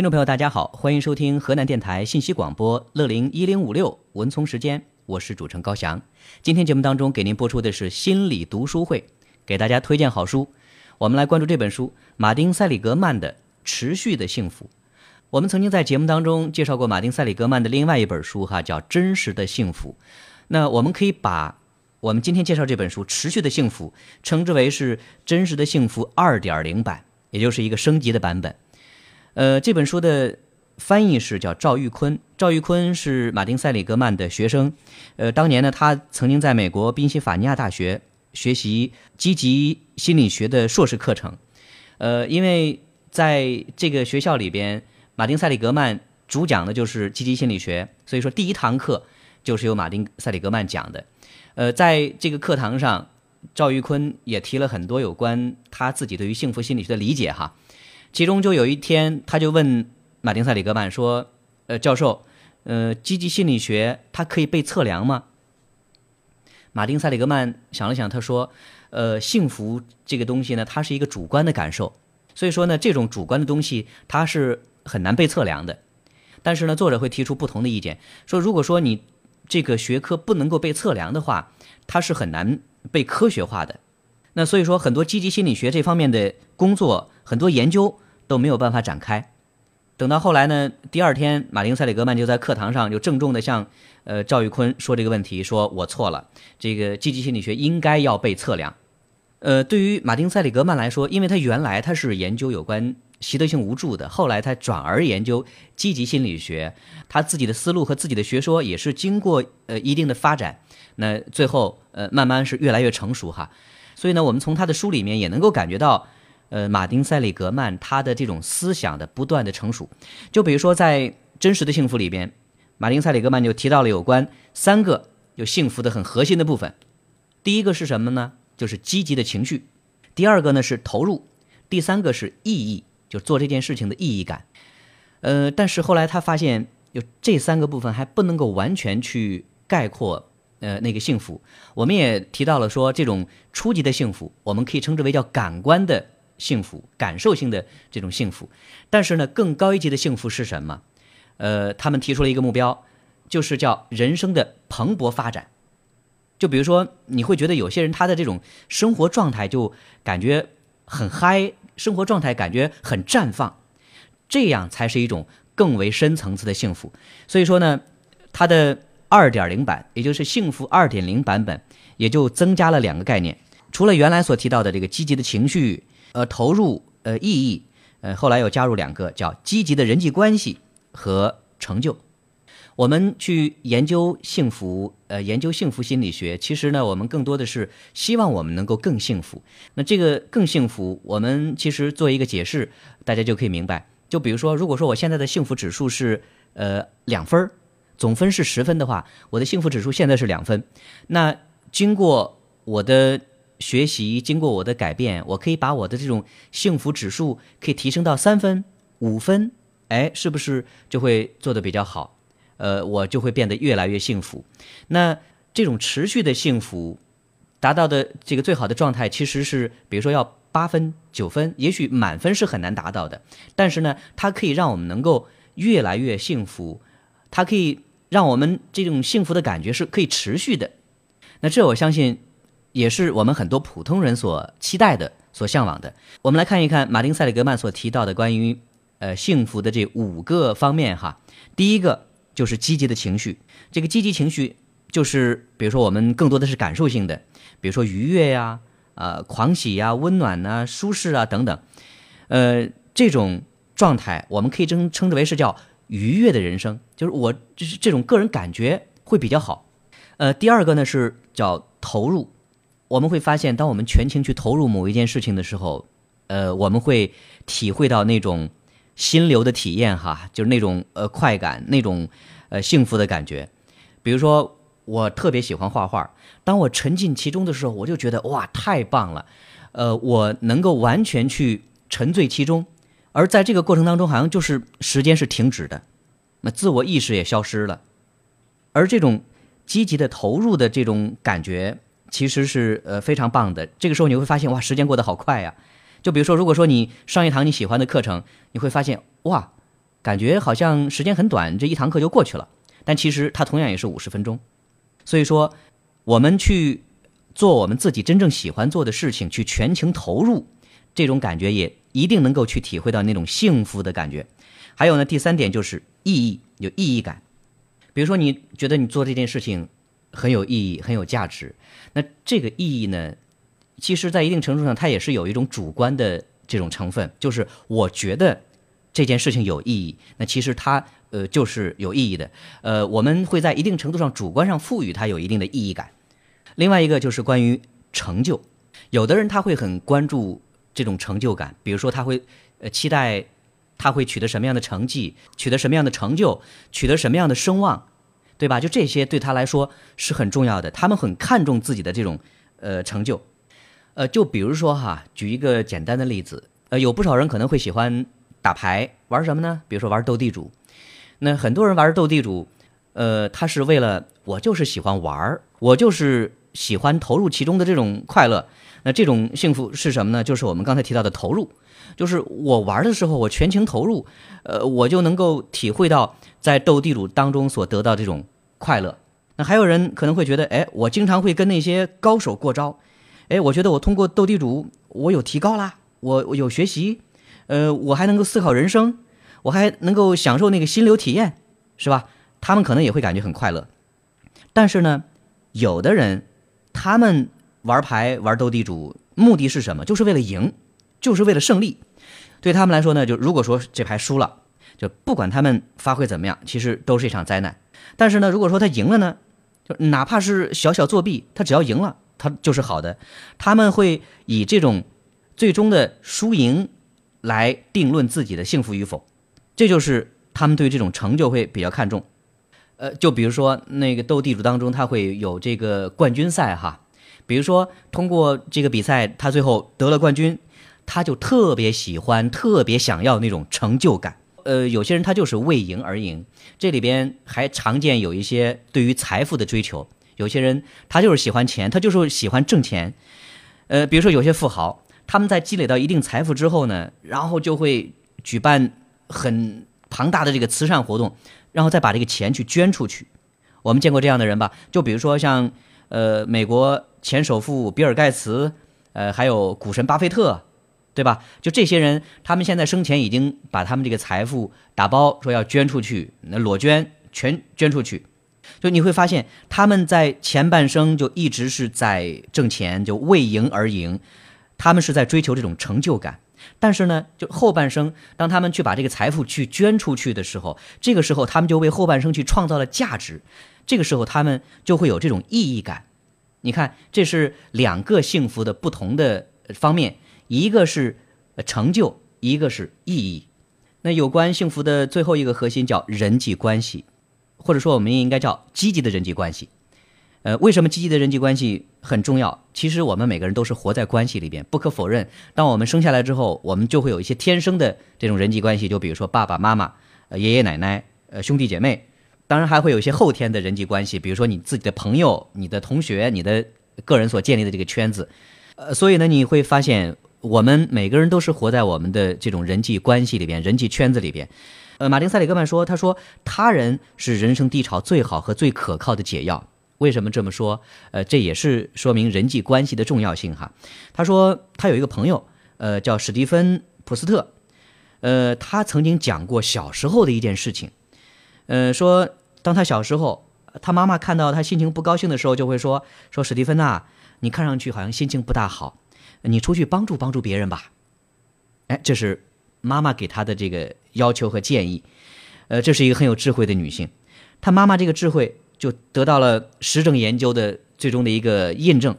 听众朋友，大家好，欢迎收听河南电台信息广播乐龄一零五六文聪时间，我是主持人高翔。今天节目当中给您播出的是心理读书会，给大家推荐好书。我们来关注这本书，马丁·塞里格曼的《持续的幸福》。我们曾经在节目当中介绍过马丁·塞里格曼的另外一本书，哈，叫《真实的幸福》。那我们可以把我们今天介绍这本书《持续的幸福》称之为是《真实的幸福》二点零版，也就是一个升级的版本。呃，这本书的翻译是叫赵玉坤。赵玉坤是马丁·塞里格曼的学生。呃，当年呢，他曾经在美国宾夕法尼亚大学学习积极心理学的硕士课程。呃，因为在这个学校里边，马丁·塞里格曼主讲的就是积极心理学，所以说第一堂课就是由马丁·塞里格曼讲的。呃，在这个课堂上，赵玉坤也提了很多有关他自己对于幸福心理学的理解哈。其中就有一天，他就问马丁·塞里格曼说：“呃，教授，呃，积极心理学它可以被测量吗？”马丁·塞里格曼想了想，他说：“呃，幸福这个东西呢，它是一个主观的感受，所以说呢，这种主观的东西它是很难被测量的。但是呢，作者会提出不同的意见，说如果说你这个学科不能够被测量的话，它是很难被科学化的。”那所以说，很多积极心理学这方面的工作，很多研究都没有办法展开。等到后来呢，第二天，马丁·塞里格曼就在课堂上就郑重地向呃赵玉坤说这个问题，说我错了，这个积极心理学应该要被测量。呃，对于马丁·塞里格曼来说，因为他原来他是研究有关习得性无助的，后来他转而研究积极心理学，他自己的思路和自己的学说也是经过呃一定的发展，那最后呃慢慢是越来越成熟哈。所以呢，我们从他的书里面也能够感觉到，呃，马丁·塞里格曼他的这种思想的不断的成熟。就比如说，在《真实的幸福》里边，马丁·塞里格曼就提到了有关三个有幸福的很核心的部分。第一个是什么呢？就是积极的情绪。第二个呢是投入。第三个是意义，就做这件事情的意义感。呃，但是后来他发现，有这三个部分还不能够完全去概括。呃，那个幸福，我们也提到了说，这种初级的幸福，我们可以称之为叫感官的幸福，感受性的这种幸福。但是呢，更高一级的幸福是什么？呃，他们提出了一个目标，就是叫人生的蓬勃发展。就比如说，你会觉得有些人他的这种生活状态就感觉很嗨，生活状态感觉很绽放，这样才是一种更为深层次的幸福。所以说呢，他的。二点零版，也就是幸福二点零版本，也就增加了两个概念。除了原来所提到的这个积极的情绪，呃，投入，呃，意义，呃，后来又加入两个叫积极的人际关系和成就。我们去研究幸福，呃，研究幸福心理学，其实呢，我们更多的是希望我们能够更幸福。那这个更幸福，我们其实做一个解释，大家就可以明白。就比如说，如果说我现在的幸福指数是呃两分儿。总分是十分的话，我的幸福指数现在是两分。那经过我的学习，经过我的改变，我可以把我的这种幸福指数可以提升到三分、五分。哎，是不是就会做得比较好？呃，我就会变得越来越幸福。那这种持续的幸福达到的这个最好的状态，其实是比如说要八分、九分，也许满分是很难达到的。但是呢，它可以让我们能够越来越幸福，它可以。让我们这种幸福的感觉是可以持续的，那这我相信也是我们很多普通人所期待的、所向往的。我们来看一看马丁·塞里格曼所提到的关于呃幸福的这五个方面哈。第一个就是积极的情绪，这个积极情绪就是比如说我们更多的是感受性的，比如说愉悦呀、啊狂喜呀、温暖呐、舒适啊等等，呃这种状态我们可以称称之为是叫。愉悦的人生，就是我就是这种个人感觉会比较好。呃，第二个呢是叫投入。我们会发现，当我们全情去投入某一件事情的时候，呃，我们会体会到那种心流的体验，哈，就是那种呃快感，那种呃幸福的感觉。比如说，我特别喜欢画画，当我沉浸其中的时候，我就觉得哇，太棒了。呃，我能够完全去沉醉其中。而在这个过程当中，好像就是时间是停止的，那自我意识也消失了，而这种积极的投入的这种感觉，其实是呃非常棒的。这个时候你会发现，哇，时间过得好快呀！就比如说，如果说你上一堂你喜欢的课程，你会发现，哇，感觉好像时间很短，这一堂课就过去了。但其实它同样也是五十分钟。所以说，我们去做我们自己真正喜欢做的事情，去全情投入，这种感觉也一定能够去体会到那种幸福的感觉。还有呢，第三点就是意义，有意义感。比如说，你觉得你做这件事情很有意义、很有价值，那这个意义呢，其实在一定程度上，它也是有一种主观的这种成分，就是我觉得这件事情有意义，那其实它呃就是有意义的。呃，我们会在一定程度上主观上赋予它有一定的意义感。另外一个就是关于成就，有的人他会很关注这种成就感，比如说他会呃期待。他会取得什么样的成绩，取得什么样的成就，取得什么样的声望，对吧？就这些对他来说是很重要的。他们很看重自己的这种呃成就，呃，就比如说哈，举一个简单的例子，呃，有不少人可能会喜欢打牌，玩什么呢？比如说玩斗地主。那很多人玩斗地主，呃，他是为了我就是喜欢玩，我就是喜欢投入其中的这种快乐。那这种幸福是什么呢？就是我们刚才提到的投入。就是我玩的时候，我全情投入，呃，我就能够体会到在斗地主当中所得到这种快乐。那还有人可能会觉得，哎，我经常会跟那些高手过招，哎，我觉得我通过斗地主，我有提高啦，我我有学习，呃，我还能够思考人生，我还能够享受那个心流体验，是吧？他们可能也会感觉很快乐。但是呢，有的人他们玩牌玩斗地主，目的是什么？就是为了赢。就是为了胜利，对他们来说呢，就如果说这牌输了，就不管他们发挥怎么样，其实都是一场灾难。但是呢，如果说他赢了呢，就哪怕是小小作弊，他只要赢了，他就是好的。他们会以这种最终的输赢来定论自己的幸福与否，这就是他们对这种成就会比较看重。呃，就比如说那个斗地主当中，他会有这个冠军赛哈，比如说通过这个比赛，他最后得了冠军。他就特别喜欢，特别想要那种成就感。呃，有些人他就是为赢而赢，这里边还常见有一些对于财富的追求。有些人他就是喜欢钱，他就是喜欢挣钱。呃，比如说有些富豪，他们在积累到一定财富之后呢，然后就会举办很庞大的这个慈善活动，然后再把这个钱去捐出去。我们见过这样的人吧？就比如说像呃美国前首富比尔盖茨，呃，还有股神巴菲特。对吧？就这些人，他们现在生前已经把他们这个财富打包，说要捐出去，那裸捐全捐出去。就你会发现，他们在前半生就一直是在挣钱，就为赢而赢，他们是在追求这种成就感。但是呢，就后半生，当他们去把这个财富去捐出去的时候，这个时候他们就为后半生去创造了价值，这个时候他们就会有这种意义感。你看，这是两个幸福的不同的方面。一个是成就，一个是意义。那有关幸福的最后一个核心叫人际关系，或者说我们也应该叫积极的人际关系。呃，为什么积极的人际关系很重要？其实我们每个人都是活在关系里边，不可否认。当我们生下来之后，我们就会有一些天生的这种人际关系，就比如说爸爸妈妈、呃爷爷奶奶、呃兄弟姐妹，当然还会有一些后天的人际关系，比如说你自己的朋友、你的同学、你的个人所建立的这个圈子。呃，所以呢，你会发现。我们每个人都是活在我们的这种人际关系里边、人际圈子里边。呃，马丁·塞里格曼说：“他说，他人是人生低潮最好和最可靠的解药。为什么这么说？呃，这也是说明人际关系的重要性哈。他说，他有一个朋友，呃，叫史蒂芬·普斯特，呃，他曾经讲过小时候的一件事情。呃，说当他小时候，他妈妈看到他心情不高兴的时候，就会说：说史蒂芬呐，你看上去好像心情不大好。”你出去帮助帮助别人吧，哎，这是妈妈给他的这个要求和建议。呃，这是一个很有智慧的女性，她妈妈这个智慧就得到了实证研究的最终的一个印证。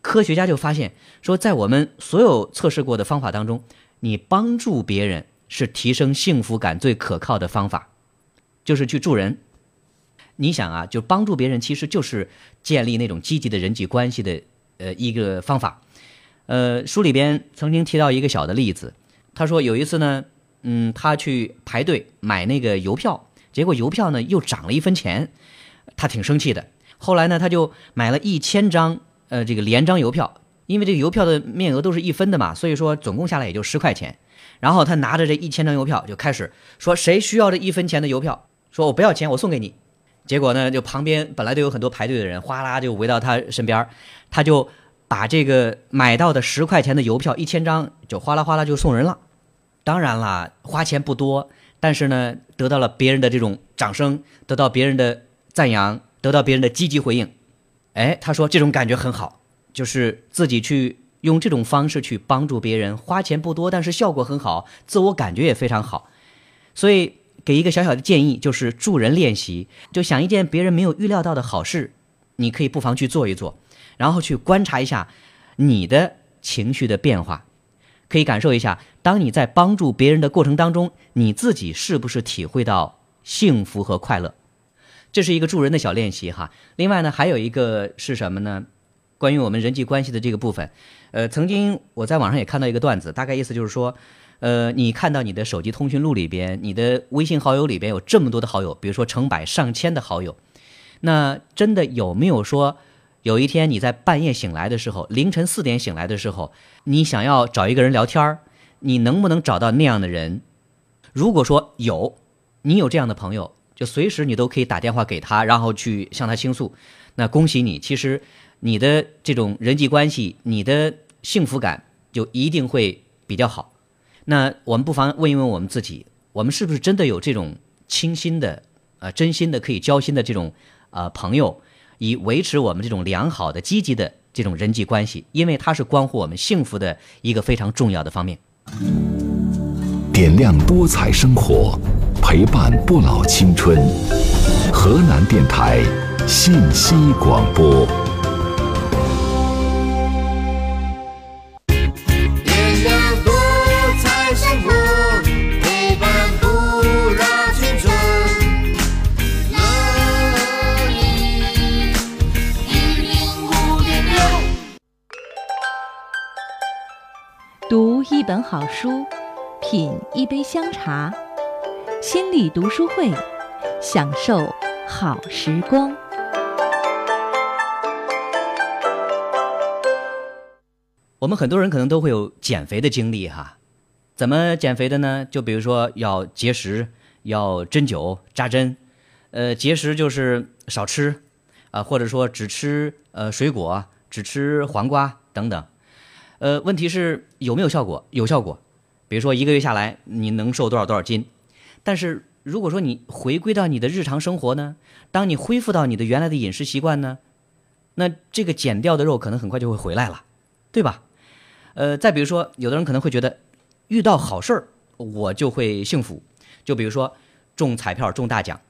科学家就发现说，在我们所有测试过的方法当中，你帮助别人是提升幸福感最可靠的方法，就是去助人。你想啊，就帮助别人，其实就是建立那种积极的人际关系的呃一个方法。呃，书里边曾经提到一个小的例子，他说有一次呢，嗯，他去排队买那个邮票，结果邮票呢又涨了一分钱，他挺生气的。后来呢，他就买了一千张呃这个连张邮票，因为这个邮票的面额都是一分的嘛，所以说总共下来也就十块钱。然后他拿着这一千张邮票就开始说：“谁需要这一分钱的邮票？说我不要钱，我送给你。”结果呢，就旁边本来就有很多排队的人，哗啦就围到他身边，他就把这个买到的十块钱的邮票一千张就哗啦哗啦就送人了。当然啦，花钱不多，但是呢，得到了别人的这种掌声，得到别人的赞扬，得到别人的积极回应。哎，他说这种感觉很好，就是自己去。用这种方式去帮助别人，花钱不多，但是效果很好，自我感觉也非常好。所以给一个小小的建议，就是助人练习，就想一件别人没有预料到的好事，你可以不妨去做一做，然后去观察一下你的情绪的变化，可以感受一下，当你在帮助别人的过程当中，你自己是不是体会到幸福和快乐？这是一个助人的小练习哈。另外呢，还有一个是什么呢？关于我们人际关系的这个部分，呃，曾经我在网上也看到一个段子，大概意思就是说，呃，你看到你的手机通讯录里边，你的微信好友里边有这么多的好友，比如说成百上千的好友，那真的有没有说，有一天你在半夜醒来的时候，凌晨四点醒来的时候，你想要找一个人聊天儿，你能不能找到那样的人？如果说有，你有这样的朋友，就随时你都可以打电话给他，然后去向他倾诉，那恭喜你，其实。你的这种人际关系，你的幸福感就一定会比较好。那我们不妨问一问我们自己：我们是不是真的有这种倾心的、呃真心的可以交心的这种呃朋友，以维持我们这种良好的、积极的这种人际关系？因为它是关乎我们幸福的一个非常重要的方面。点亮多彩生活，陪伴不老青春。河南电台信息广播。本好书，品一杯香茶，心理读书会，享受好时光。我们很多人可能都会有减肥的经历哈，怎么减肥的呢？就比如说要节食，要针灸扎针，呃，节食就是少吃啊，或者说只吃呃水果，只吃黄瓜等等。呃，问题是有没有效果？有效果，比如说一个月下来你能瘦多少多少斤。但是如果说你回归到你的日常生活呢，当你恢复到你的原来的饮食习惯呢，那这个减掉的肉可能很快就会回来了，对吧？呃，再比如说，有的人可能会觉得遇到好事儿我就会幸福，就比如说中彩票中大奖。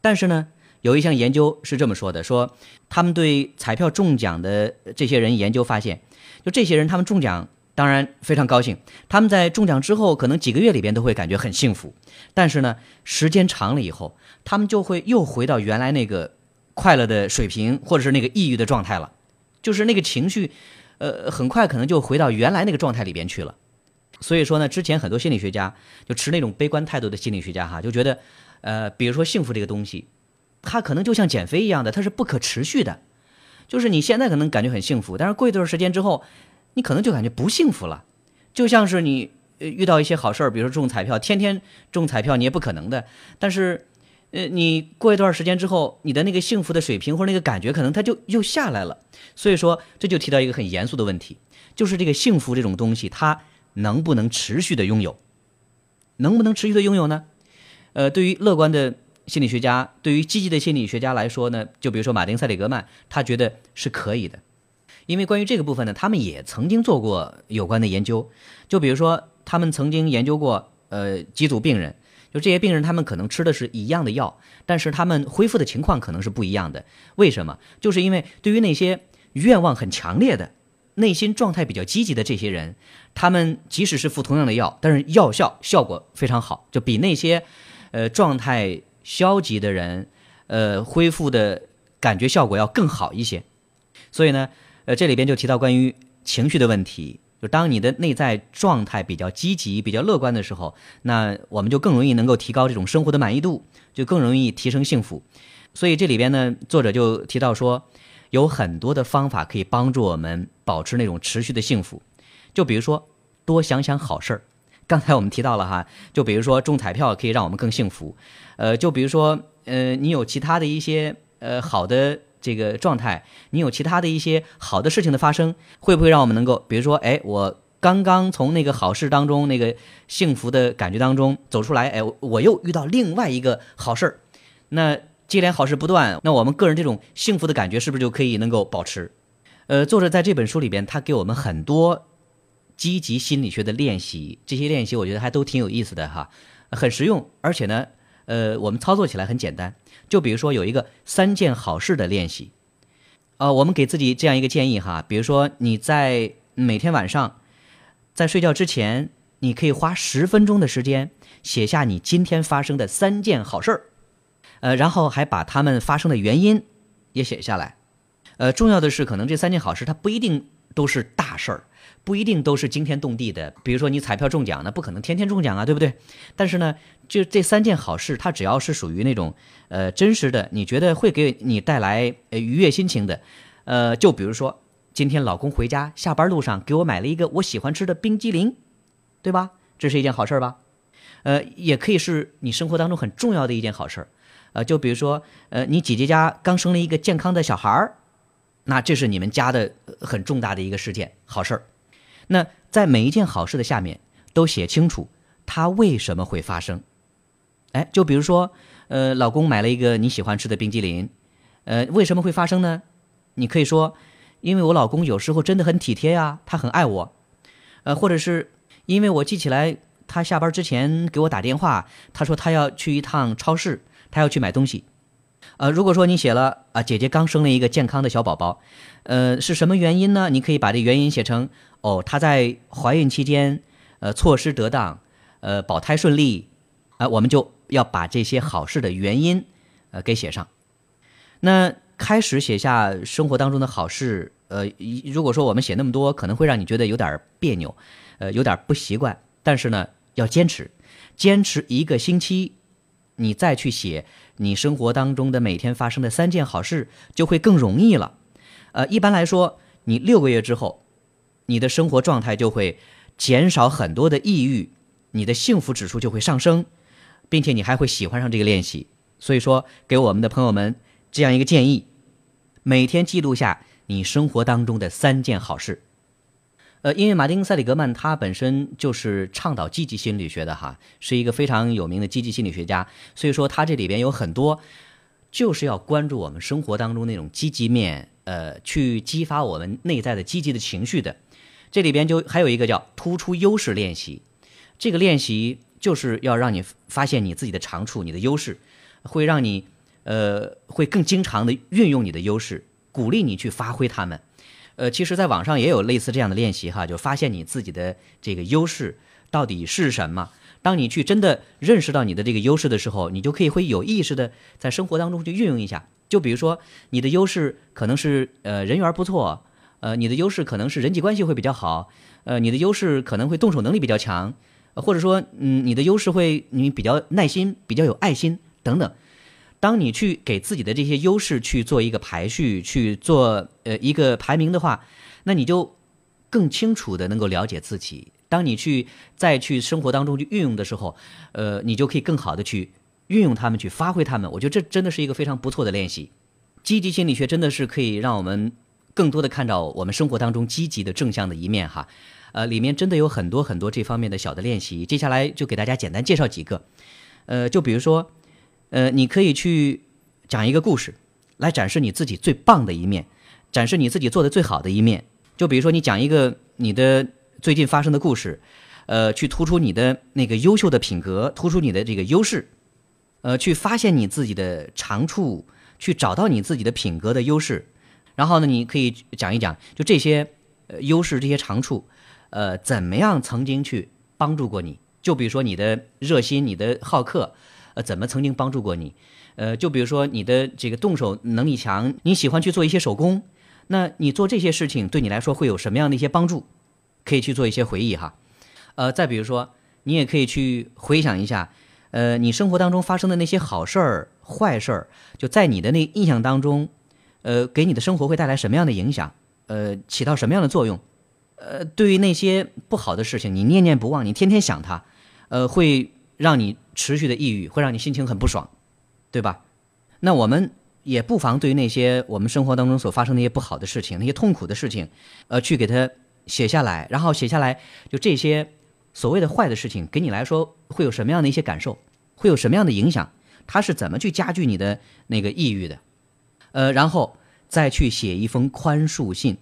但是呢，有一项研究是这么说的：说他们对彩票中奖的这些人研究发现。就这些人，他们中奖当然非常高兴。他们在中奖之后，可能几个月里边都会感觉很幸福。但是呢，时间长了以后，他们就会又回到原来那个快乐的水平，或者是那个抑郁的状态了。就是那个情绪，呃，很快可能就回到原来那个状态里边去了。所以说呢，之前很多心理学家就持那种悲观态度的心理学家哈，就觉得，呃，比如说幸福这个东西，它可能就像减肥一样的，它是不可持续的。就是你现在可能感觉很幸福，但是过一段时间之后，你可能就感觉不幸福了。就像是你遇到一些好事儿，比如说中彩票，天天中彩票你也不可能的。但是，呃，你过一段时间之后，你的那个幸福的水平或者那个感觉，可能它就又下来了。所以说，这就提到一个很严肃的问题，就是这个幸福这种东西，它能不能持续的拥有？能不能持续的拥有呢？呃，对于乐观的。心理学家对于积极的心理学家来说呢，就比如说马丁·塞里格曼，他觉得是可以的，因为关于这个部分呢，他们也曾经做过有关的研究。就比如说，他们曾经研究过，呃，几组病人，就这些病人他们可能吃的是一样的药，但是他们恢复的情况可能是不一样的。为什么？就是因为对于那些愿望很强烈的、内心状态比较积极的这些人，他们即使是服同样的药，但是药效效果非常好，就比那些，呃，状态。消极的人，呃，恢复的感觉效果要更好一些。所以呢，呃，这里边就提到关于情绪的问题。就当你的内在状态比较积极、比较乐观的时候，那我们就更容易能够提高这种生活的满意度，就更容易提升幸福。所以这里边呢，作者就提到说，有很多的方法可以帮助我们保持那种持续的幸福。就比如说，多想想好事儿，刚才我们提到了哈，就比如说中彩票可以让我们更幸福，呃，就比如说呃，你有其他的一些呃好的这个状态，你有其他的一些好的事情的发生，会不会让我们能够，比如说，哎，我刚刚从那个好事当中那个幸福的感觉当中走出来，哎，我又遇到另外一个好事儿，那接连好事不断，那我们个人这种幸福的感觉是不是就可以能够保持？呃，作者在这本书里边，他给我们很多积极心理学的练习，这些练习我觉得还都挺有意思的哈，很实用，而且呢，呃，我们操作起来很简单。就比如说有一个三件好事的练习，呃，我们给自己这样一个建议哈，比如说你在每天晚上在睡觉之前，你可以花十分钟的时间写下你今天发生的三件好事儿，呃，然后还把它们发生的原因也写下来。呃，重要的是，可能这三件好事它不一定都是大事儿，不一定都是惊天动地的。比如说你彩票中奖，那不可能天天中奖啊，对不对？但是呢，就这三件好事，它只要是属于那种呃真实的，你觉得会给你带来呃愉悦心情的，呃，就比如说今天老公回家下班路上给我买了一个我喜欢吃的冰激凌，对吧？这是一件好事吧？呃，也可以是你生活当中很重要的一件好事，呃，就比如说呃你姐姐家刚生了一个健康的小孩儿。那这是你们家的很重大的一个事件，好事儿。那在每一件好事的下面都写清楚它为什么会发生。哎，就比如说，呃，老公买了一个你喜欢吃的冰激凌，呃，为什么会发生呢？你可以说，因为我老公有时候真的很体贴呀，他很爱我。呃，或者是因为我记起来他下班之前给我打电话，他说他要去一趟超市，他要去买东西。呃，如果说你写了啊，姐姐刚生了一个健康的小宝宝，呃，是什么原因呢？你可以把这原因写成哦，她在怀孕期间，呃，措施得当，呃，保胎顺利，啊，我们就要把这些好事的原因，呃，给写上。那开始写下生活当中的好事，呃，如果说我们写那么多，可能会让你觉得有点别扭，呃，有点不习惯。但是呢，要坚持，坚持一个星期。你再去写你生活当中的每天发生的三件好事，就会更容易了。呃，一般来说，你六个月之后，你的生活状态就会减少很多的抑郁，你的幸福指数就会上升，并且你还会喜欢上这个练习。所以说，给我们的朋友们这样一个建议：每天记录下你生活当中的三件好事。呃，因为马丁·塞里格曼他本身就是倡导积极心理学的哈，是一个非常有名的积极心理学家，所以说他这里边有很多就是要关注我们生活当中那种积极面，呃，去激发我们内在的积极的情绪的。这里边就还有一个叫突出优势练习，这个练习就是要让你发现你自己的长处、你的优势，会让你呃会更经常的运用你的优势，鼓励你去发挥他们。呃，其实，在网上也有类似这样的练习哈，就发现你自己的这个优势到底是什么。当你去真的认识到你的这个优势的时候，你就可以会有意识的在生活当中去运用一下。就比如说，你的优势可能是呃人缘不错，呃，你的优势可能是人际关系会比较好，呃，你的优势可能会动手能力比较强，或者说，嗯，你的优势会你比较耐心，比较有爱心等等。当你去给自己的这些优势去做一个排序，去做呃一个排名的话，那你就更清楚的能够了解自己。当你去再去生活当中去运用的时候，呃，你就可以更好的去运用它们，去发挥它们。我觉得这真的是一个非常不错的练习。积极心理学真的是可以让我们更多的看到我们生活当中积极的正向的一面哈。呃，里面真的有很多很多这方面的小的练习。接下来就给大家简单介绍几个，呃，就比如说。呃，你可以去讲一个故事，来展示你自己最棒的一面，展示你自己做的最好的一面。就比如说，你讲一个你的最近发生的故事，呃，去突出你的那个优秀的品格，突出你的这个优势，呃，去发现你自己的长处，去找到你自己的品格的优势。然后呢，你可以讲一讲，就这些呃优势、这些长处，呃，怎么样曾经去帮助过你？就比如说你的热心、你的好客。呃，怎么曾经帮助过你？呃，就比如说你的这个动手能力强，你喜欢去做一些手工，那你做这些事情对你来说会有什么样的一些帮助？可以去做一些回忆哈。呃，再比如说，你也可以去回想一下，呃，你生活当中发生的那些好事儿、坏事儿，就在你的那印象当中，呃，给你的生活会带来什么样的影响？呃，起到什么样的作用？呃，对于那些不好的事情，你念念不忘，你天天想它，呃，会让你持续的抑郁，会让你心情很不爽，对吧？那我们也不妨对于那些我们生活当中所发生那些不好的事情、那些痛苦的事情，呃，去给它写下来，然后写下来，就这些所谓的坏的事情，给你来说会有什么样的一些感受，会有什么样的影响？它是怎么去加剧你的那个抑郁的？呃，然后再去写一封宽恕信，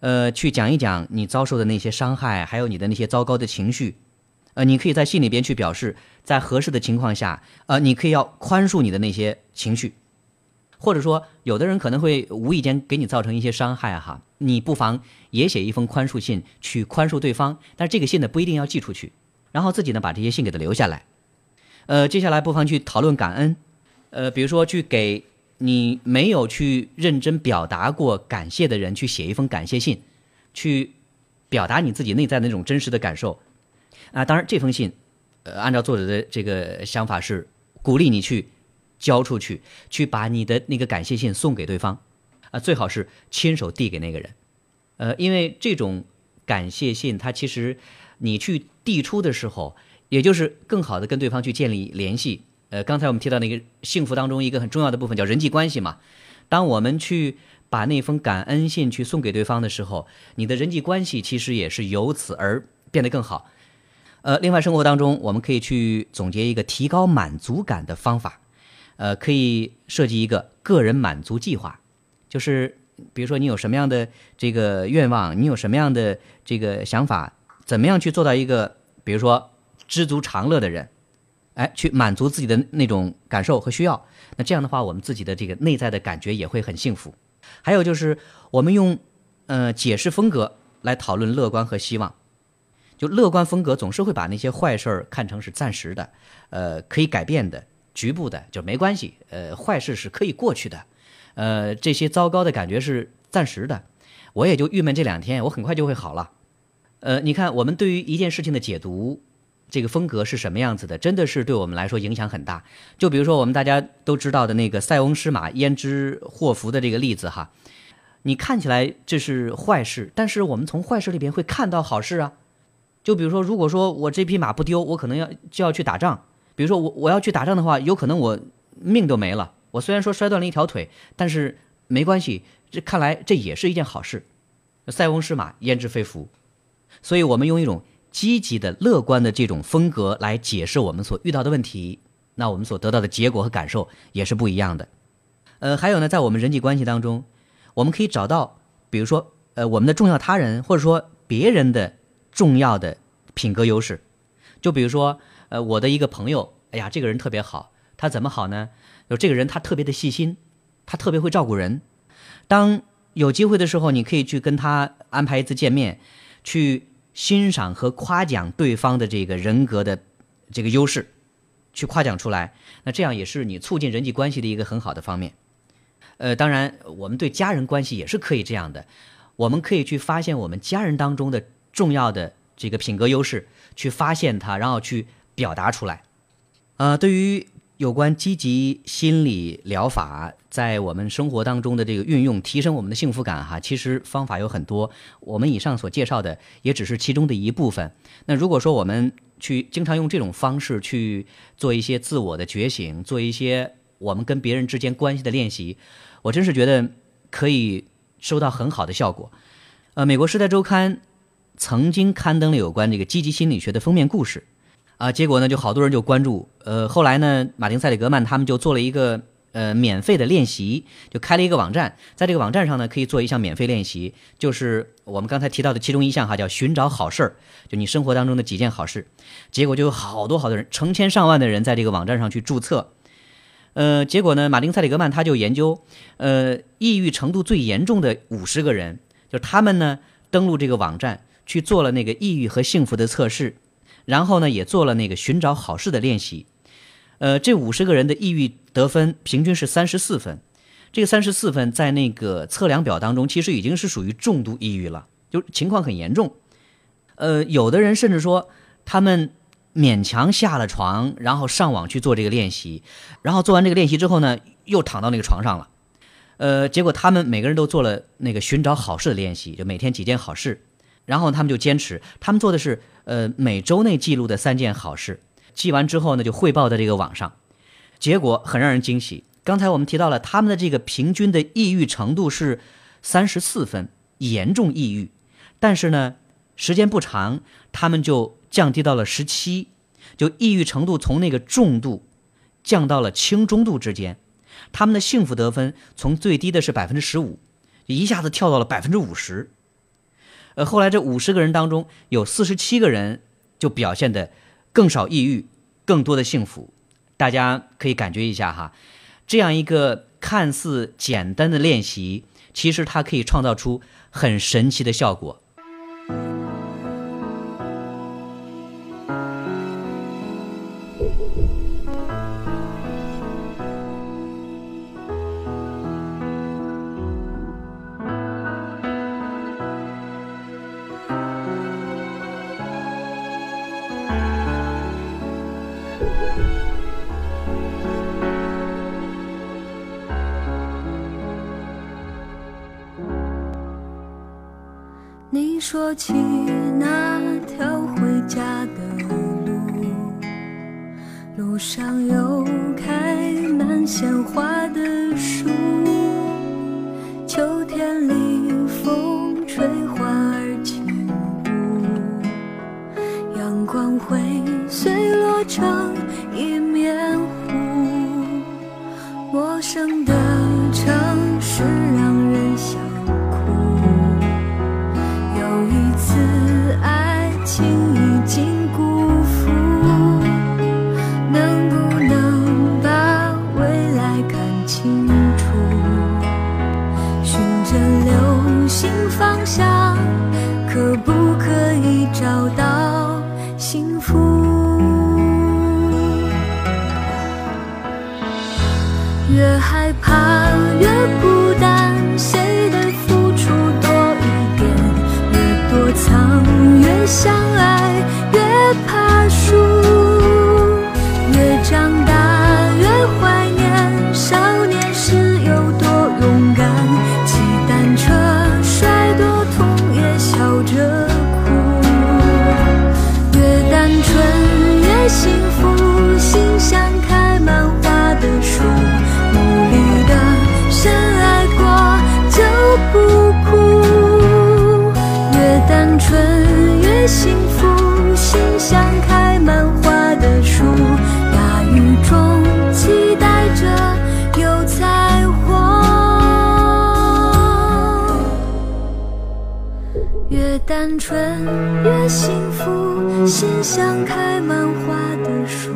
呃，去讲一讲你遭受的那些伤害，还有你的那些糟糕的情绪。呃，你可以在信里边去表示，在合适的情况下，呃，你可以要宽恕你的那些情绪，或者说，有的人可能会无意间给你造成一些伤害哈，你不妨也写一封宽恕信去宽恕对方，但是这个信呢不一定要寄出去，然后自己呢把这些信给他留下来。呃，接下来不妨去讨论感恩，呃，比如说去给你没有去认真表达过感谢的人去写一封感谢信，去表达你自己内在的那种真实的感受。啊，当然这封信，呃，按照作者的这个想法是鼓励你去交出去，去把你的那个感谢信送给对方，啊，最好是亲手递给那个人，呃，因为这种感谢信，它其实你去递出的时候。也就是更好的跟对方去建立联系。呃，刚才我们提到那个幸福当中一个很重要的部分叫人际关系嘛。当我们去把那封感恩信去送给对方的时候，你的人际关系其实也是由此而变得更好。呃，另外生活当中我们可以去总结一个提高满足感的方法。呃，可以设计一个个人满足计划，就是比如说你有什么样的这个愿望，你有什么样的这个想法，怎么样去做到一个，比如说。知足常乐的人，哎，去满足自己的那种感受和需要。那这样的话，我们自己的这个内在的感觉也会很幸福。还有就是，我们用呃解释风格来讨论乐观和希望。就乐观风格总是会把那些坏事儿看成是暂时的，呃，可以改变的、局部的，就没关系。呃，坏事是可以过去的，呃，这些糟糕的感觉是暂时的。我也就郁闷这两天，我很快就会好了。呃，你看，我们对于一件事情的解读。这个风格是什么样子的？真的是对我们来说影响很大。就比如说我们大家都知道的那个塞翁失马焉知祸福的这个例子哈，你看起来这是坏事，但是我们从坏事里边会看到好事啊。就比如说，如果说我这匹马不丢，我可能要就要去打仗。比如说我我要去打仗的话，有可能我命都没了。我虽然说摔断了一条腿，但是没关系，这看来这也是一件好事。塞翁失马焉知非福，所以我们用一种。积极的、乐观的这种风格来解释我们所遇到的问题，那我们所得到的结果和感受也是不一样的。呃，还有呢，在我们人际关系当中，我们可以找到，比如说，呃，我们的重要他人或者说别人的重要的品格优势。就比如说，呃，我的一个朋友，哎呀，这个人特别好，他怎么好呢？就这个人他特别的细心，他特别会照顾人。当有机会的时候，你可以去跟他安排一次见面，去。欣赏和夸奖对方的这个人格的这个优势，去夸奖出来，那这样也是你促进人际关系的一个很好的方面。呃，当然，我们对家人关系也是可以这样的，我们可以去发现我们家人当中的重要的这个品格优势，去发现它，然后去表达出来。呃，对于。有关积极心理疗法在我们生活当中的这个运用，提升我们的幸福感哈，其实方法有很多。我们以上所介绍的也只是其中的一部分。那如果说我们去经常用这种方式去做一些自我的觉醒，做一些我们跟别人之间关系的练习，我真是觉得可以收到很好的效果。呃，美国《时代周刊》曾经刊登了有关这个积极心理学的封面故事。啊，结果呢，就好多人就关注。呃，后来呢，马丁·塞里格曼他们就做了一个呃免费的练习，就开了一个网站，在这个网站上呢，可以做一项免费练习，就是我们刚才提到的其中一项哈，叫寻找好事儿，就你生活当中的几件好事。结果就有好多好多人，成千上万的人在这个网站上去注册。呃，结果呢，马丁·塞里格曼他就研究，呃，抑郁程度最严重的五十个人，就是他们呢登录这个网站去做了那个抑郁和幸福的测试。然后呢，也做了那个寻找好事的练习，呃，这五十个人的抑郁得分平均是三十四分，这个三十四分在那个测量表当中，其实已经是属于重度抑郁了，就情况很严重。呃，有的人甚至说，他们勉强下了床，然后上网去做这个练习，然后做完这个练习之后呢，又躺到那个床上了。呃，结果他们每个人都做了那个寻找好事的练习，就每天几件好事。然后他们就坚持，他们做的是呃每周内记录的三件好事，记完之后呢就汇报在这个网上，结果很让人惊喜。刚才我们提到了他们的这个平均的抑郁程度是三十四分，严重抑郁，但是呢时间不长，他们就降低到了十七，就抑郁程度从那个重度降到了轻中度之间，他们的幸福得分从最低的是百分之十五，一下子跳到了百分之五十。呃，后来这五十个人当中，有四十七个人就表现的更少抑郁，更多的幸福。大家可以感觉一下哈，这样一个看似简单的练习，其实它可以创造出很神奇的效果。说起那条回家的路，路上有开满鲜花的树，越单纯越幸福，心像开满花的树。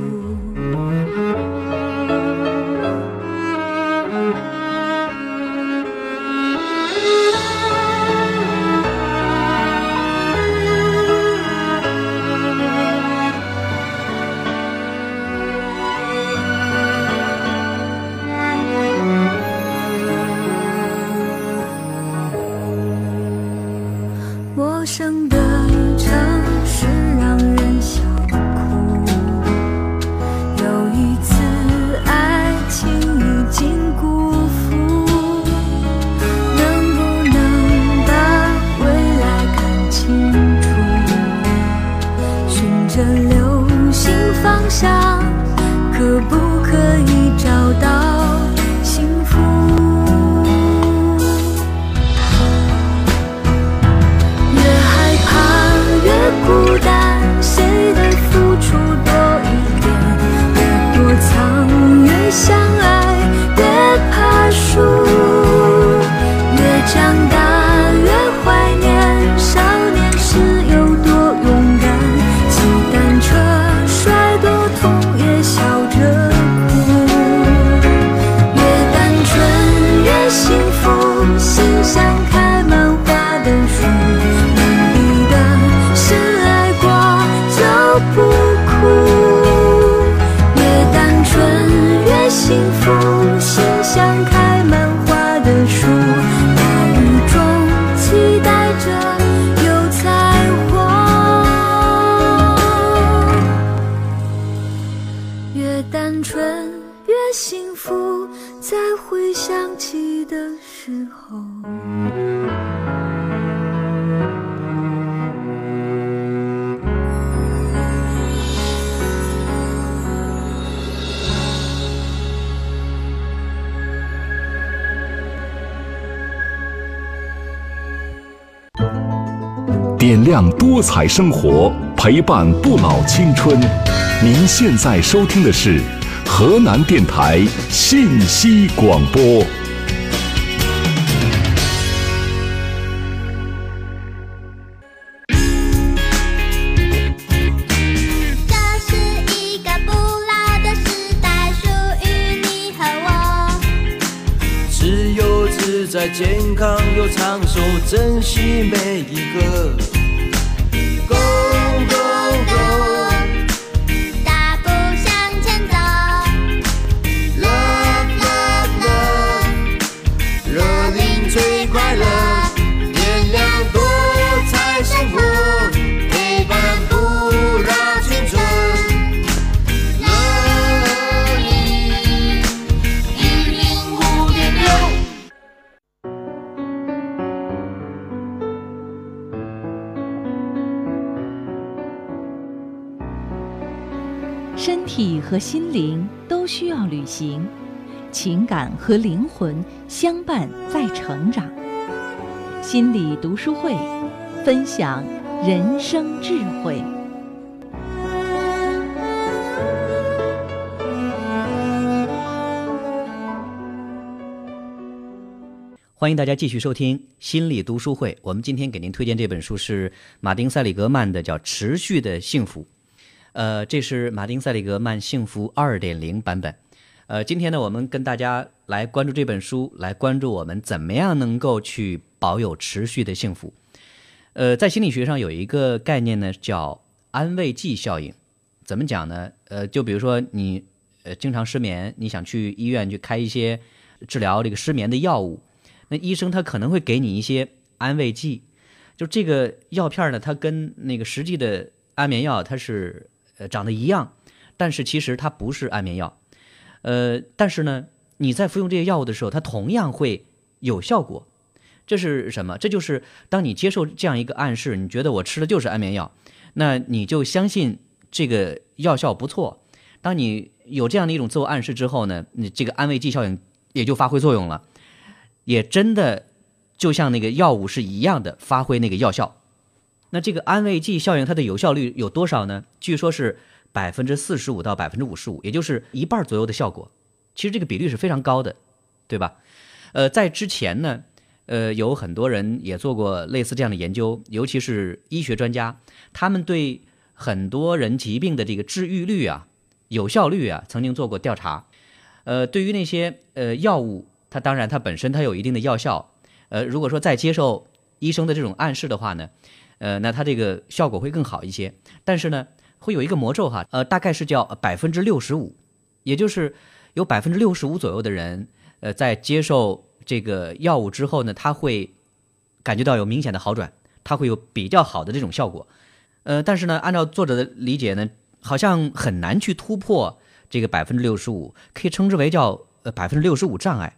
让多彩生活，陪伴不老青春。您现在收听的是河南电台信息广播。心灵都需要旅行，情感和灵魂相伴在成长。心理读书会，分享人生智慧。欢迎大家继续收听心理读书会。我们今天给您推荐这本书是马丁·塞里格曼的，叫《持续的幸福》。呃，这是马丁·塞里格曼幸福二点零版本。呃，今天呢，我们跟大家来关注这本书，来关注我们怎么样能够去保有持续的幸福。呃，在心理学上有一个概念呢，叫安慰剂效应。怎么讲呢？呃，就比如说你呃经常失眠，你想去医院去开一些治疗这个失眠的药物，那医生他可能会给你一些安慰剂，就这个药片呢，它跟那个实际的安眠药它是呃长得一样，但是其实它不是安眠药，呃，但是呢，你在服用这些药物的时候，它同样会有效果。这是什么？这就是当你接受这样一个暗示，你觉得我吃的就是安眠药，那你就相信这个药效不错。当你有这样的一种自我暗示之后呢，你这个安慰剂效应也就发挥作用了。也真的就像那个药物是一样的发挥那个药效。那这个安慰剂效应它的有效率有多少呢？据说是百分之四十五到百分之五十五，也就是一半左右的效果。其实这个比率是非常高的，对吧？呃，在之前呢，呃，有很多人也做过类似这样的研究，尤其是医学专家，他们对很多人疾病的这个治愈率啊、有效率啊，曾经做过调查。呃，对于那些呃药物，它当然它本身它有一定的药效，呃，如果说再接受医生的这种暗示的话呢，呃，那它这个效果会更好一些。但是呢，会有一个魔咒哈，呃，大概是叫百分之六十五，也就是有百分之六十五左右的人，呃，在接受这个药物之后呢，他会感觉到有明显的好转，他会有比较好的这种效果。呃，但是呢，按照作者的理解呢，好像很难去突破这个百分之六十五，可以称之为叫呃百分之六十五障碍。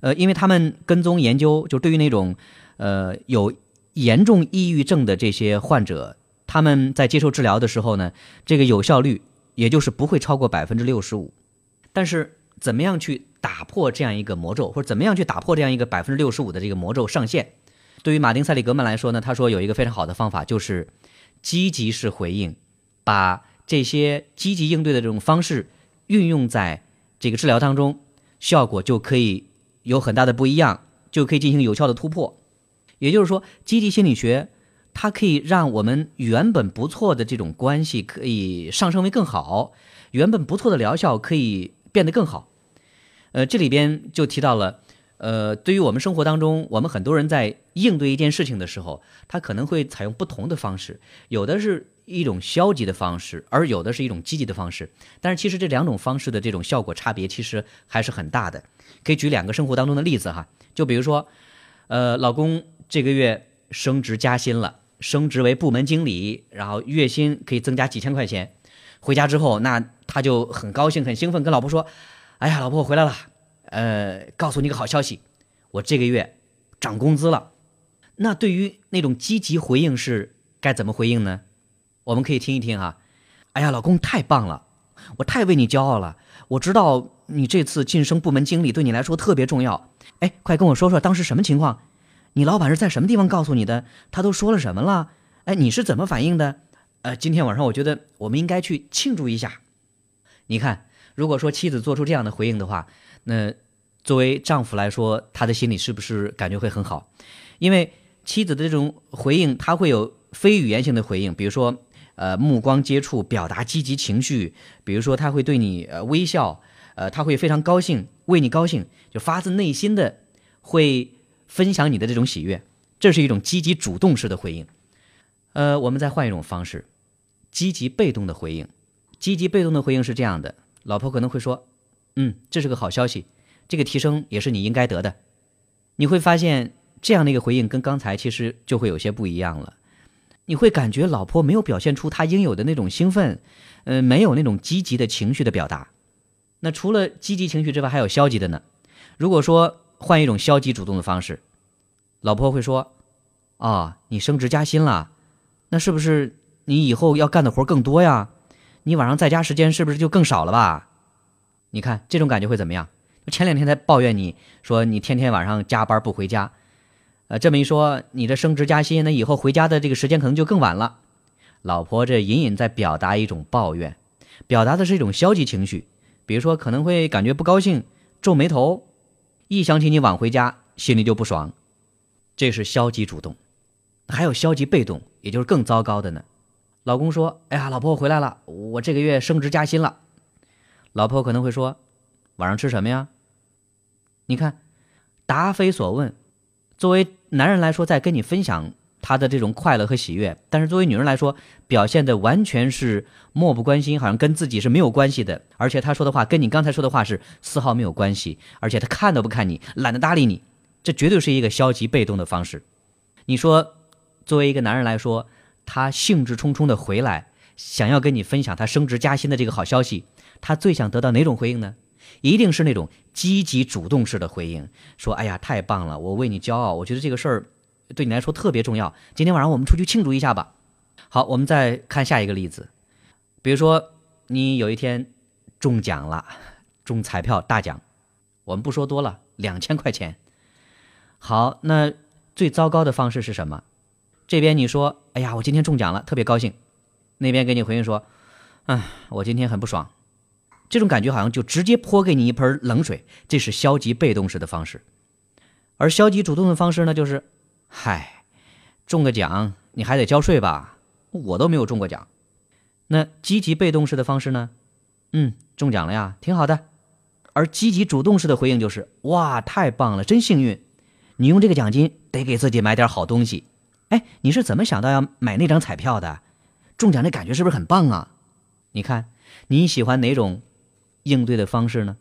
呃，因为他们跟踪研究，就对于那种呃有严重抑郁症的这些患者，他们在接受治疗的时候呢，这个有效率也就是不会超过百分之六十五。但是怎么样去打破这样一个魔咒，或者怎么样去打破这样一个百分之六十五的这个魔咒上限？对于马丁·塞利格曼来说呢，他说有一个非常好的方法，就是积极式回应，把这些积极应对的这种方式运用在这个治疗当中，效果就可以有很大的不一样，就可以进行有效的突破。也就是说，积极心理学它可以让我们原本不错的这种关系可以上升为更好，原本不错的疗效可以变得更好。呃，这里边就提到了，呃，对于我们生活当中，我们很多人在应对一件事情的时候，他可能会采用不同的方式，有的是一种消极的方式，而有的是一种积极的方式。但是其实这两种方式的这种效果差别其实还是很大的。可以举两个生活当中的例子哈，就比如说，呃，老公这个月升职加薪了，升职为部门经理，然后月薪可以增加几千块钱。回家之后，那他就很高兴、很兴奋，跟老婆说：“哎呀，老婆，我回来了，呃，告诉你个好消息，我这个月涨工资了。”那对于那种积极回应是该怎么回应呢？我们可以听一听哈。哎呀，老公太棒了，我太为你骄傲了。我知道你这次晋升部门经理对你来说特别重要。哎，快跟我说说当时什么情况？你老板是在什么地方告诉你的？他都说了什么了？哎，你是怎么反应的？呃，今天晚上我觉得我们应该去庆祝一下。你看，如果说妻子做出这样的回应的话，那作为丈夫来说，他的心里是不是感觉会很好？因为妻子的这种回应，他会有非语言性的回应，比如说，呃，目光接触，表达积极情绪，比如说他会对你呃微笑，呃，他会非常高兴，为你高兴，就发自内心的会分享你的这种喜悦，这是一种积极主动式的回应。呃，我们再换一种方式，积极被动的回应。积极被动的回应是这样的：老婆可能会说：“嗯，这是个好消息，这个提升也是你应该得的。”你会发现这样的一个回应跟刚才其实就会有些不一样了。你会感觉老婆没有表现出她应有的那种兴奋，呃，没有那种积极的情绪的表达。那除了积极情绪之外，还有消极的呢。如果说换一种消极主动的方式，老婆会说：“啊，你升职加薪了。”那是不是你以后要干的活更多呀？你晚上在家时间是不是就更少了吧？你看这种感觉会怎么样？前两天才抱怨你说你天天晚上加班不回家，呃，这么一说，你这升职加薪，那以后回家的这个时间可能就更晚了。老婆这隐隐在表达一种抱怨，表达的是一种消极情绪，比如说可能会感觉不高兴，皱眉头，一想起你晚回家，心里就不爽，这是消极主动。还有消极被动，也就是更糟糕的呢。老公说：“哎呀，老婆我回来了，我这个月升职加薪了。”老婆可能会说：“晚上吃什么呀？”你看，答非所问。作为男人来说，在跟你分享他的这种快乐和喜悦，但是作为女人来说，表现的完全是漠不关心，好像跟自己是没有关系的。而且他说的话跟你刚才说的话是丝毫没有关系，而且他看都不看你，懒得搭理你，这绝对是一个消极被动的方式。你说？作为一个男人来说，他兴致冲冲的回来，想要跟你分享他升职加薪的这个好消息，他最想得到哪种回应呢？一定是那种积极主动式的回应，说：“哎呀，太棒了，我为你骄傲，我觉得这个事儿对你来说特别重要。今天晚上我们出去庆祝一下吧。”好，我们再看下一个例子，比如说你有一天中奖了，中彩票大奖，我们不说多了，两千块钱。好，那最糟糕的方式是什么？这边你说，哎呀，我今天中奖了，特别高兴。那边给你回应说，哎，我今天很不爽。这种感觉好像就直接泼给你一盆冷水，这是消极被动式的方式。而消极主动的方式呢，就是，嗨，中个奖你还得交税吧？我都没有中过奖。那积极被动式的方式呢？嗯，中奖了呀，挺好的。而积极主动式的回应就是，哇，太棒了，真幸运。你用这个奖金得给自己买点好东西。哎，你是怎么想到要买那张彩票的？中奖的感觉是不是很棒啊？你看你喜欢哪种应对的方式呢？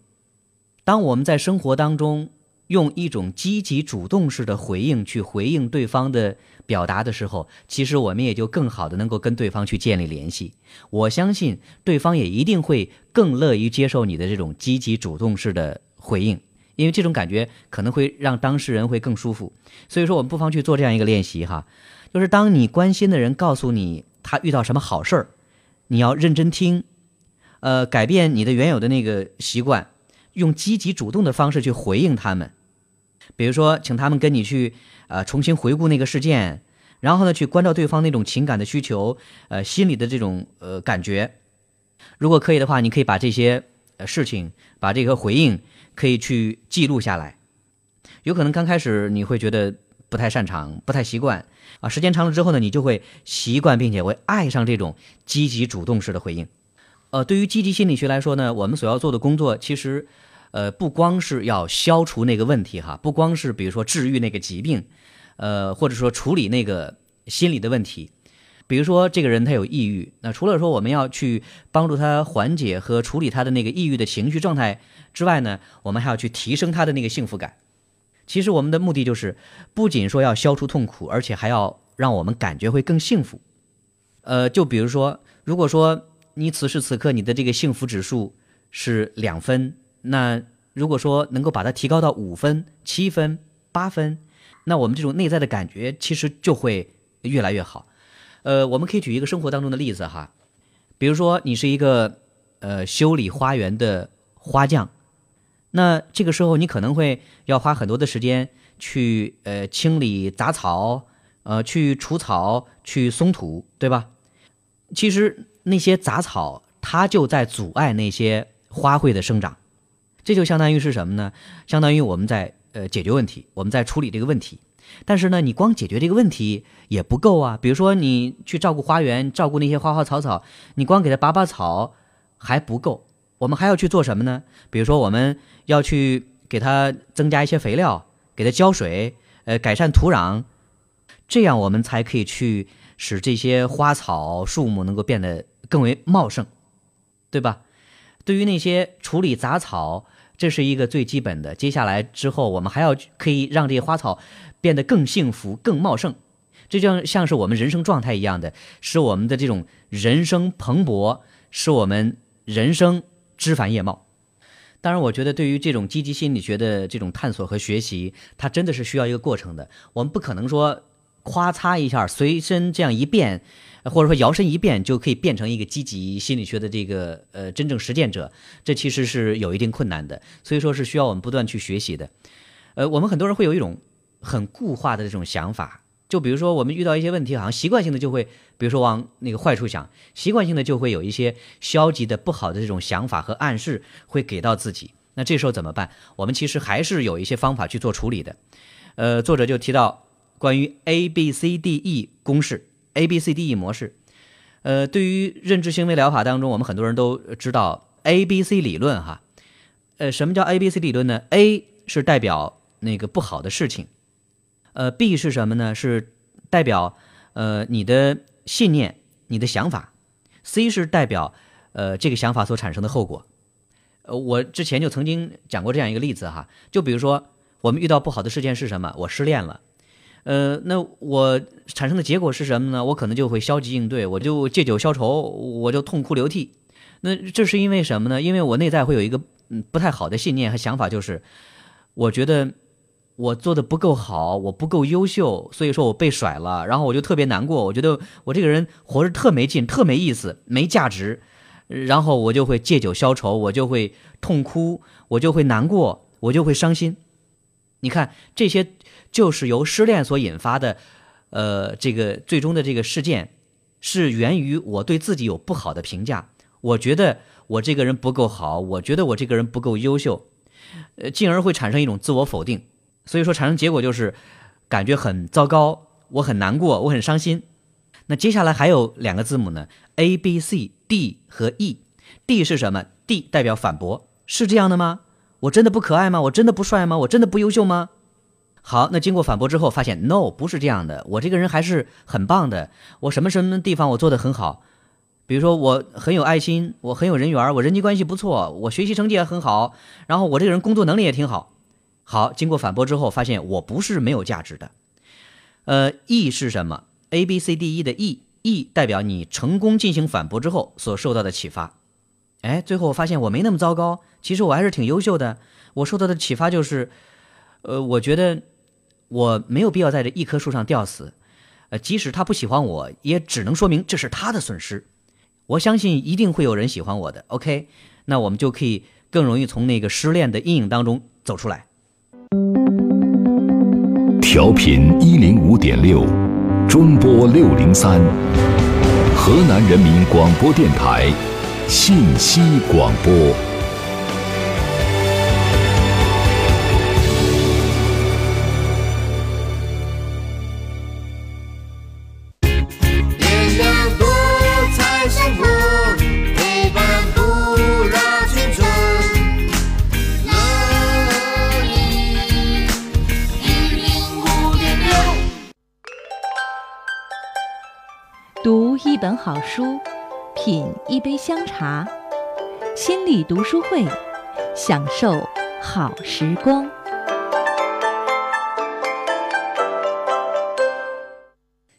当我们在生活当中用一种积极主动式的回应去回应对方的表达的时候，其实我们也就更好的能够跟对方去建立联系。我相信对方也一定会更乐于接受你的这种积极主动式的回应。因为这种感觉可能会让当事人会更舒服，所以说我们不妨去做这样一个练习哈，就是当你关心的人告诉你他遇到什么好事儿，你要认真听，呃，改变你的原有的那个习惯，用积极主动的方式去回应他们，比如说请他们跟你去呃重新回顾那个事件，然后呢去关照对方那种情感的需求，呃心里的这种呃感觉，如果可以的话，你可以把这些呃事情把这个回应。可以去记录下来，有可能刚开始你会觉得不太擅长、不太习惯啊，时间长了之后呢，你就会习惯并且会爱上这种积极主动式的回应。呃，对于积极心理学来说呢，我们所要做的工作其实，呃，不光是要消除那个问题哈，不光是比如说治愈那个疾病，呃，或者说处理那个心理的问题。比如说，这个人他有抑郁，那除了说我们要去帮助他缓解和处理他的那个抑郁的情绪状态之外呢，我们还要去提升他的那个幸福感。其实我们的目的就是，不仅说要消除痛苦，而且还要让我们感觉会更幸福。呃，就比如说，如果说你此时此刻你的这个幸福指数是两分，那如果说能够把它提高到五分、七分、八分，那我们这种内在的感觉其实就会越来越好。呃，我们可以举一个生活当中的例子哈，比如说你是一个呃修理花园的花匠，那这个时候你可能会要花很多的时间去呃清理杂草，呃，去除草、去松土，对吧？其实那些杂草，它就在阻碍那些花卉的生长。这就相当于是什么呢？相当于我们在呃解决问题，我们在处理这个问题。但是呢，你光解决这个问题也不够啊。比如说，你去照顾花园，照顾那些花花草草，你光给它拔拔草还不够。我们还要去做什么呢？比如说，我们要去给它增加一些肥料，给它浇水，呃，改善土壤，这样我们才可以去使这些花草树木能够变得更为茂盛，对吧？对于那些处理杂草，这是一个最基本的。接下来之后，我们还要可以让这些花草变得更幸福、更茂盛，这就像是我们人生状态一样的，使我们的这种人生蓬勃，使我们人生枝繁叶茂。当然，我觉得对于这种积极心理学的这种探索和学习，它真的是需要一个过程的。我们不可能说夸嚓一下，随身这样一变。或者说摇身一变就可以变成一个积极心理学的这个呃真正实践者，这其实是有一定困难的，所以说是需要我们不断去学习的。呃，我们很多人会有一种很固化的这种想法，就比如说我们遇到一些问题，好像习惯性的就会，比如说往那个坏处想，习惯性的就会有一些消极的、不好的这种想法和暗示会给到自己。那这时候怎么办？我们其实还是有一些方法去做处理的。呃，作者就提到关于 A B C D E 公式。A B C D E 模式，呃，对于认知行为疗法当中，我们很多人都知道 A B C 理论哈。呃，什么叫 A B C 理论呢？A 是代表那个不好的事情，呃，B 是什么呢？是代表呃你的信念、你的想法，C 是代表呃这个想法所产生的后果。呃，我之前就曾经讲过这样一个例子哈，就比如说我们遇到不好的事件是什么？我失恋了。呃，那我产生的结果是什么呢？我可能就会消极应对，我就借酒消愁，我就痛哭流涕。那这是因为什么呢？因为我内在会有一个嗯不太好的信念和想法，就是我觉得我做的不够好，我不够优秀，所以说我被甩了，然后我就特别难过。我觉得我这个人活着特没劲，特没意思，没价值，然后我就会借酒消愁，我就会痛哭，我就会难过，我就会伤心。你看这些。就是由失恋所引发的，呃，这个最终的这个事件，是源于我对自己有不好的评价。我觉得我这个人不够好，我觉得我这个人不够优秀，呃，进而会产生一种自我否定。所以说，产生结果就是感觉很糟糕，我很难过，我很伤心。那接下来还有两个字母呢，A、B、C、D 和 E。D 是什么？D 代表反驳，是这样的吗？我真的不可爱吗？我真的不帅吗？我真的不优秀吗？好，那经过反驳之后，发现 no 不是这样的，我这个人还是很棒的。我什么什么地方我做的很好，比如说我很有爱心，我很有人缘，我人际关系不错，我学习成绩也很好，然后我这个人工作能力也挺好。好，经过反驳之后，发现我不是没有价值的。呃，E 是什么？A B C D E 的 E，E 代表你成功进行反驳之后所受到的启发。哎，最后我发现我没那么糟糕，其实我还是挺优秀的。我受到的启发就是，呃，我觉得。我没有必要在这一棵树上吊死，呃，即使他不喜欢我，也只能说明这是他的损失。我相信一定会有人喜欢我的。OK，那我们就可以更容易从那个失恋的阴影当中走出来。调频一零五点六，中波六零三，河南人民广播电台信息广播。本好书，品一杯香茶，心理读书会，享受好时光。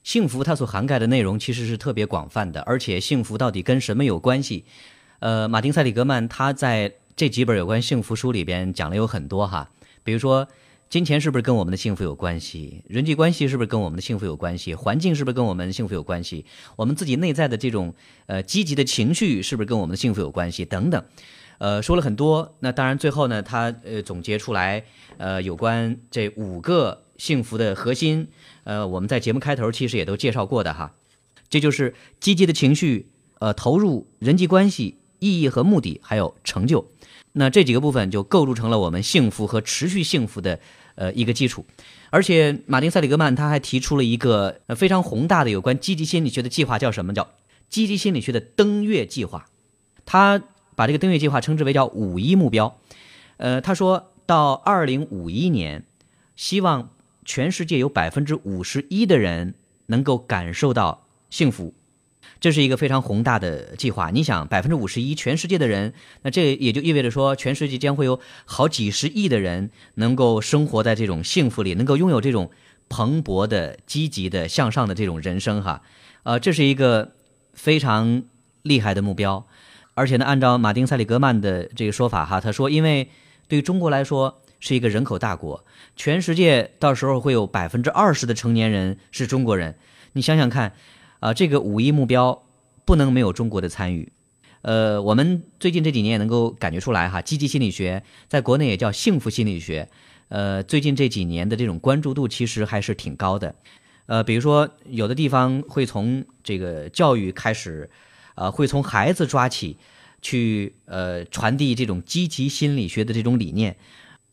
幸福它所涵盖的内容其实是特别广泛的，而且幸福到底跟什么有关系？呃，马丁·塞里格曼他在这几本有关幸福书里边讲了有很多哈，比如说。金钱是不是跟我们的幸福有关系？人际关系是不是跟我们的幸福有关系？环境是不是跟我们的幸福有关系？我们自己内在的这种呃积极的情绪是不是跟我们的幸福有关系？等等，呃，说了很多。那当然，最后呢，他呃总结出来呃有关这五个幸福的核心，呃，我们在节目开头其实也都介绍过的哈，这就是积极的情绪，呃，投入人际关系、意义和目的，还有成就。那这几个部分就构筑成了我们幸福和持续幸福的呃一个基础。而且，马丁·塞里格曼他还提出了一个非常宏大的有关积极心理学的计划，叫什么？叫积极心理学的登月计划。他把这个登月计划称之为叫五一目标。呃，他说到二零五一年，希望全世界有百分之五十一的人能够感受到幸福。这是一个非常宏大的计划。你想，百分之五十一，全世界的人，那这也就意味着说，全世界将会有好几十亿的人能够生活在这种幸福里，能够拥有这种蓬勃的、积极的、向上的这种人生。哈，呃，这是一个非常厉害的目标。而且呢，按照马丁·塞里格曼的这个说法，哈，他说，因为对中国来说是一个人口大国，全世界到时候会有百分之二十的成年人是中国人。你想想看。啊，这个五一目标不能没有中国的参与。呃，我们最近这几年也能够感觉出来哈，积极心理学在国内也叫幸福心理学。呃，最近这几年的这种关注度其实还是挺高的。呃，比如说有的地方会从这个教育开始，呃，会从孩子抓起，去呃传递这种积极心理学的这种理念。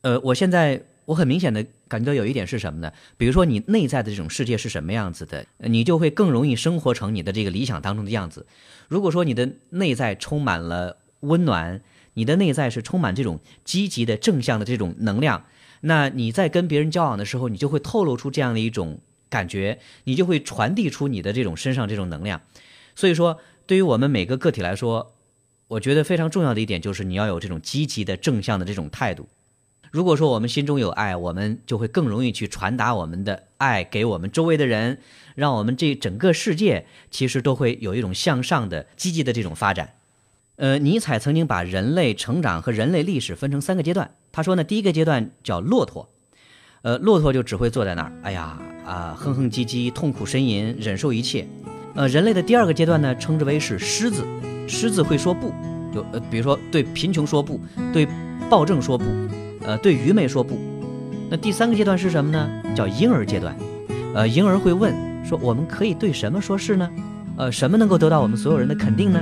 呃，我现在。我很明显的感觉到有一点是什么呢？比如说你内在的这种世界是什么样子的，你就会更容易生活成你的这个理想当中的样子。如果说你的内在充满了温暖，你的内在是充满这种积极的正向的这种能量，那你在跟别人交往的时候，你就会透露出这样的一种感觉，你就会传递出你的这种身上这种能量。所以说，对于我们每个个体来说，我觉得非常重要的一点就是你要有这种积极的正向的这种态度。如果说我们心中有爱，我们就会更容易去传达我们的爱给我们周围的人，让我们这整个世界其实都会有一种向上的、积极的这种发展。呃，尼采曾经把人类成长和人类历史分成三个阶段。他说呢，第一个阶段叫骆驼，呃，骆驼就只会坐在那儿，哎呀啊，哼哼唧唧，痛苦呻吟，忍受一切。呃，人类的第二个阶段呢，称之为是狮子，狮子会说不，就呃，比如说对贫穷说不，对暴政说不。呃，对愚昧说不。那第三个阶段是什么呢？叫婴儿阶段。呃，婴儿会问说：“我们可以对什么说是呢？呃，什么能够得到我们所有人的肯定呢？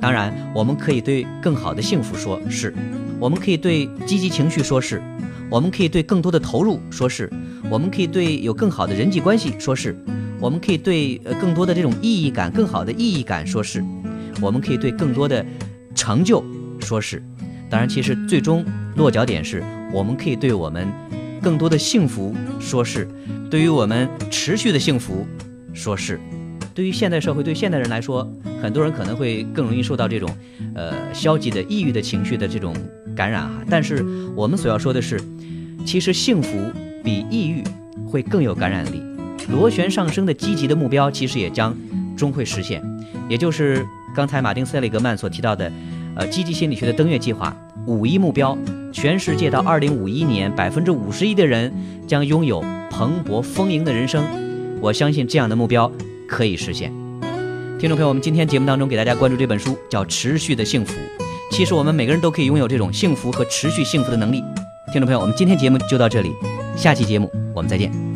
当然，我们可以对更好的幸福说是，我们可以对积极情绪说是，我们可以对更多的投入说是，我们可以对有更好的人际关系说是，我们可以对呃更多的这种意义感、更好的意义感说是，我们可以对更多的成就说是。当然，其实最终落脚点是。我们可以对我们更多的幸福说是，对于我们持续的幸福说是。对于现代社会，对现代人来说，很多人可能会更容易受到这种呃消极的、抑郁的情绪的这种感染哈。但是我们所要说的是，其实幸福比抑郁会更有感染力。螺旋上升的积极的目标，其实也将终会实现。也就是刚才马丁·塞利格曼所提到的，呃，积极心理学的登月计划。五一目标，全世界到二零五一年，百分之五十一的人将拥有蓬勃丰盈的人生。我相信这样的目标可以实现。听众朋友，我们今天节目当中给大家关注这本书，叫《持续的幸福》。其实我们每个人都可以拥有这种幸福和持续幸福的能力。听众朋友，我们今天节目就到这里，下期节目我们再见。